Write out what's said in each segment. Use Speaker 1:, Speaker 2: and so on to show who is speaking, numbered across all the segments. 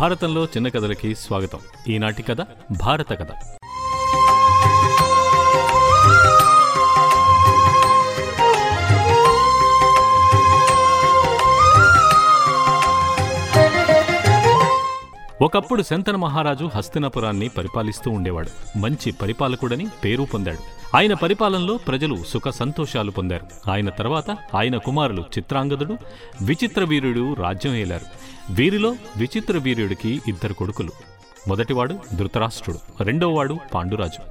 Speaker 1: భారతంలో చిన్న కథలకి స్వాగతం. ఈనాటి కథ భారత కథ. ఒకప్పుడు శంతన మహారాజు హస్తినపురాన్ని పరిపాలిస్తూ ఉండేవాడు. మంచి పరిపాలకుడని పేరు పొందాడు. ఆయన పరిపాలనలో ప్రజలు సుఖ సంతోషాలు పొందారు. ఆయన తర్వాత ఆయన కుమారులు చిత్రాంగదుడు విచిత్ర వీరుడు రాజ్యం ఏలారు. వీరిలో విచిత్ర వీరుడికి ఇద్దరు కొడుకులు. మొదటివాడు ధృతరాష్ట్రుడు రెండోవాడు పాండురాజు.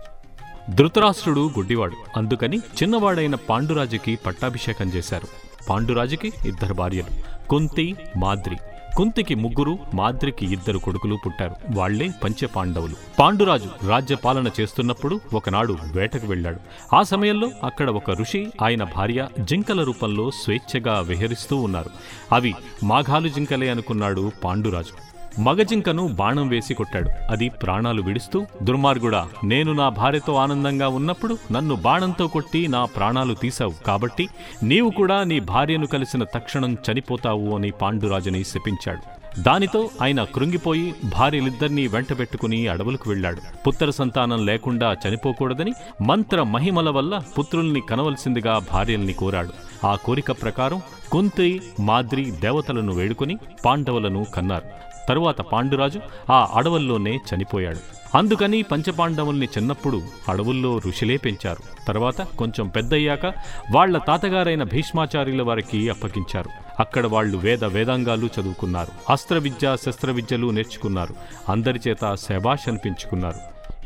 Speaker 1: ధృతరాష్ట్రుడు గుడ్డివాడు అందుకని చిన్నవాడైన పాండురాజుకి పట్టాభిషేకం చేశారు. పాండురాజుకి ఇద్దరు భార్యలు కుంతి మాద్రి. కుంతికి ముగ్గురు మాద్రికి ఇద్దరు కొడుకులు పుట్టారు. వాళ్ళే పంచపాండవులు. పాండురాజు రాజ్యపాలన చేస్తున్నప్పుడు ఒకనాడు వేటకు వెళ్ళాడు. ఆ సమయంలో అక్కడ ఒక ఋషి ఆయన భార్య జింకల రూపంలో స్వేచ్ఛగా విహరిస్తూ ఉన్నారు. అవి మాఘాలు జింకలే అనుకున్నాడు పాండురాజు. మగజింకను బాణం వేసి కొట్టాడు. అది ప్రాణాలు విడుస్తూ దుర్మార్గుడా నేను నా భార్యతో ఆనందంగా ఉన్నప్పుడు నన్ను బాణంతో కొట్టి నా ప్రాణాలు తీశావు. కాబట్టి నీవు కూడా నీ భార్యను కలిసిన తక్షణం చనిపోతావు అని పాండురాజుని శపించాడు. దానితో ఆయన కృంగిపోయి భార్యలిద్దరినీ వెంటబెట్టుకుని అడవులకు వెళ్ళాడు. పుత్ర సంతానం లేకుండా చనిపోకూడదని మంత్ర మహిమల వల్ల పుత్రుల్ని కనవలసిందిగా భార్యల్ని కోరాడు. ఆ కోరిక ప్రకారం కుంతి మాద్రి దేవతలను వేడుకొని పాండవులను కన్నారు. తరువాత పాండురాజు ఆ అడవుల్లోనే చనిపోయాడు. అందుకని పంచపాండవుల్ని చిన్నప్పుడు అడవుల్లో ఋషులే పెంచారు. తర్వాత కొంచెం పెద్దయ్యాక వాళ్ళ తాతగారైన భీష్మాచార్యుల వారికి అప్పగించారు. అక్కడ వాళ్ళు వేద వేదాంగాలు చదువుకున్నారు. అస్త్ర విద్య శస్త్ర విద్యలు నేర్చుకున్నారు. అందరి చేత శభాష్ అనిపించుకున్నారు.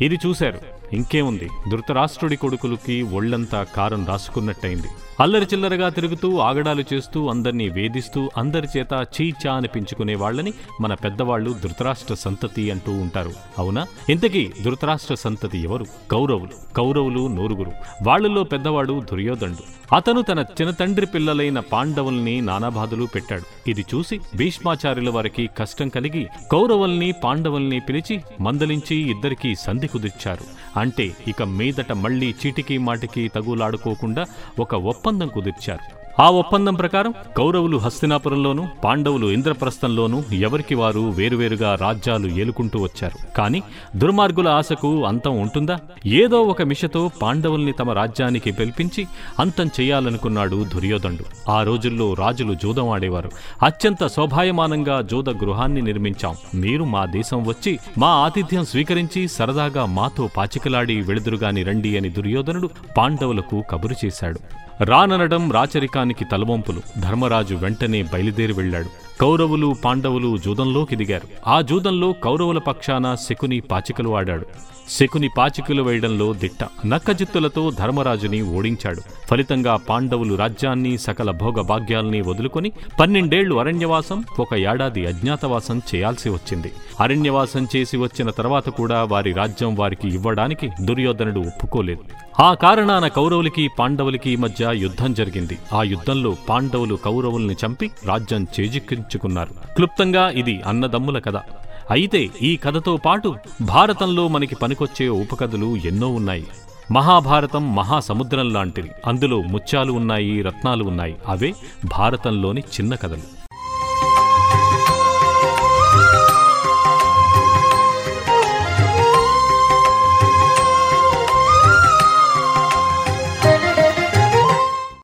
Speaker 1: ఇది చూశారు. ఇంకేముంది? ధృతరాష్ట్రుడి కొడుకులకి ఒళ్ళంతా కారం రాసుకున్నట్టయింది. అల్లరి చిల్లరగా తిరుగుతూ ఆగడాలు చేస్తూ అందరినీ వేధిస్తూ అందరి చేత చీచా అనిపించుకునే వాళ్ళని మన పెద్దవాళ్ళు ధృతరాష్ట్ర సంతతి అంటూ ఉంటారు. అవునా? ఇంతకీ ధృతరాష్ట్ర సంతతి ఎవరు? కౌరవులు. కౌరవులు నూరుగురు. వాళ్ళలో పెద్దవాడు దుర్యోధనుడు. అతను తన చిన్నతండ్రి పిల్లలైన పాండవుల్ని నానాబాధలు పెట్టాడు. ఇది చూసి భీష్మాచార్యుల వారికి కష్టం కలిగి కౌరవుల్ని పాండవుల్ని పిలిచి మందలించి ఇద్దరికీ సంధి కుదిర్చారు. అంటే ఇక మీదట మళ్ళీ చీటికి మాటికి తగులాడుకోకుండా ఒక ఒప్పందం కుదిర్చారు. ఆ ఒప్పందం ప్రకారం కౌరవులు హస్తినాపురంలోనూ పాండవులు ఇంద్రప్రస్థంలోనూ ఎవరికి వారు వేరువేరుగా రాజ్యాలు ఏలుకుంటూ వచ్చారు. కాని దుర్మార్గుల ఆశకు అంతం ఉంటుందా? ఏదో ఒక మిషతో పాండవుల్ని తమ రాజ్యానికి పిలిపించి అంతం చేయాలనుకున్నాడు దుర్యోధనుడు. ఆ రోజుల్లో రాజులు జూదం ఆడేవారు అత్యంత శోభాయమానంగా జూద గృహాన్ని నిర్మించాం. మీరు మా దేశం వచ్చి మా ఆతిథ్యం స్వీకరించి సరదాగా మాతో పాచికలాడి వెళుదురుగాని రండి అని దుర్యోధనుడు పాండవులకు కబురు చేశాడు. రాననడం యుద్ధానికి తలవంపులు. ధర్మరాజు వెంటనే బయలుదేరి వెళ్ళాడు. కౌరవులు పాండవులు జూదంలోకి దిగారు. ఆ జూదంలో కౌరవుల పక్షాన శకుని పాచికలు ఆడాడు. శకుని పాచికలు వేయడంలో దిట్ట. నక్కజిత్తులతో ధర్మరాజుని ఓడించాడు. ఫలితంగా పాండవులు రాజ్యాన్ని సకల భోగ భాగ్యాల్ని వదులుకొని పన్నెండేళ్ళు అరణ్యవాసం ఒక ఏడాది అజ్ఞాతవాసం చేయాల్సి వచ్చింది. అరణ్యవాసం చేసి వచ్చిన తర్వాత కూడా వారి రాజ్యం వారికి ఇవ్వడానికి దుర్యోధనుడు ఒప్పుకోలేదు. ఆ కారణాన కౌరవులకి పాండవులకి మధ్య యుద్ధం జరిగింది. ఆ యుద్ధంలో పాండవులు కౌరవుల్ని చంపి రాజ్యం చేజిక్కించుకున్నారు. క్లుప్తంగా ఇది అన్నదమ్ముల కథ. అయితే ఈ కథతో పాటు భారతంలో మనకి పనికొచ్చే ఉపకథలు ఎన్నో ఉన్నాయి. మహాభారతం మహాసముద్రం లాంటిది అందులో ముత్యాలు ఉన్నాయి రత్నాలు ఉన్నాయి. అవే భారతంలోని చిన్న కథలు.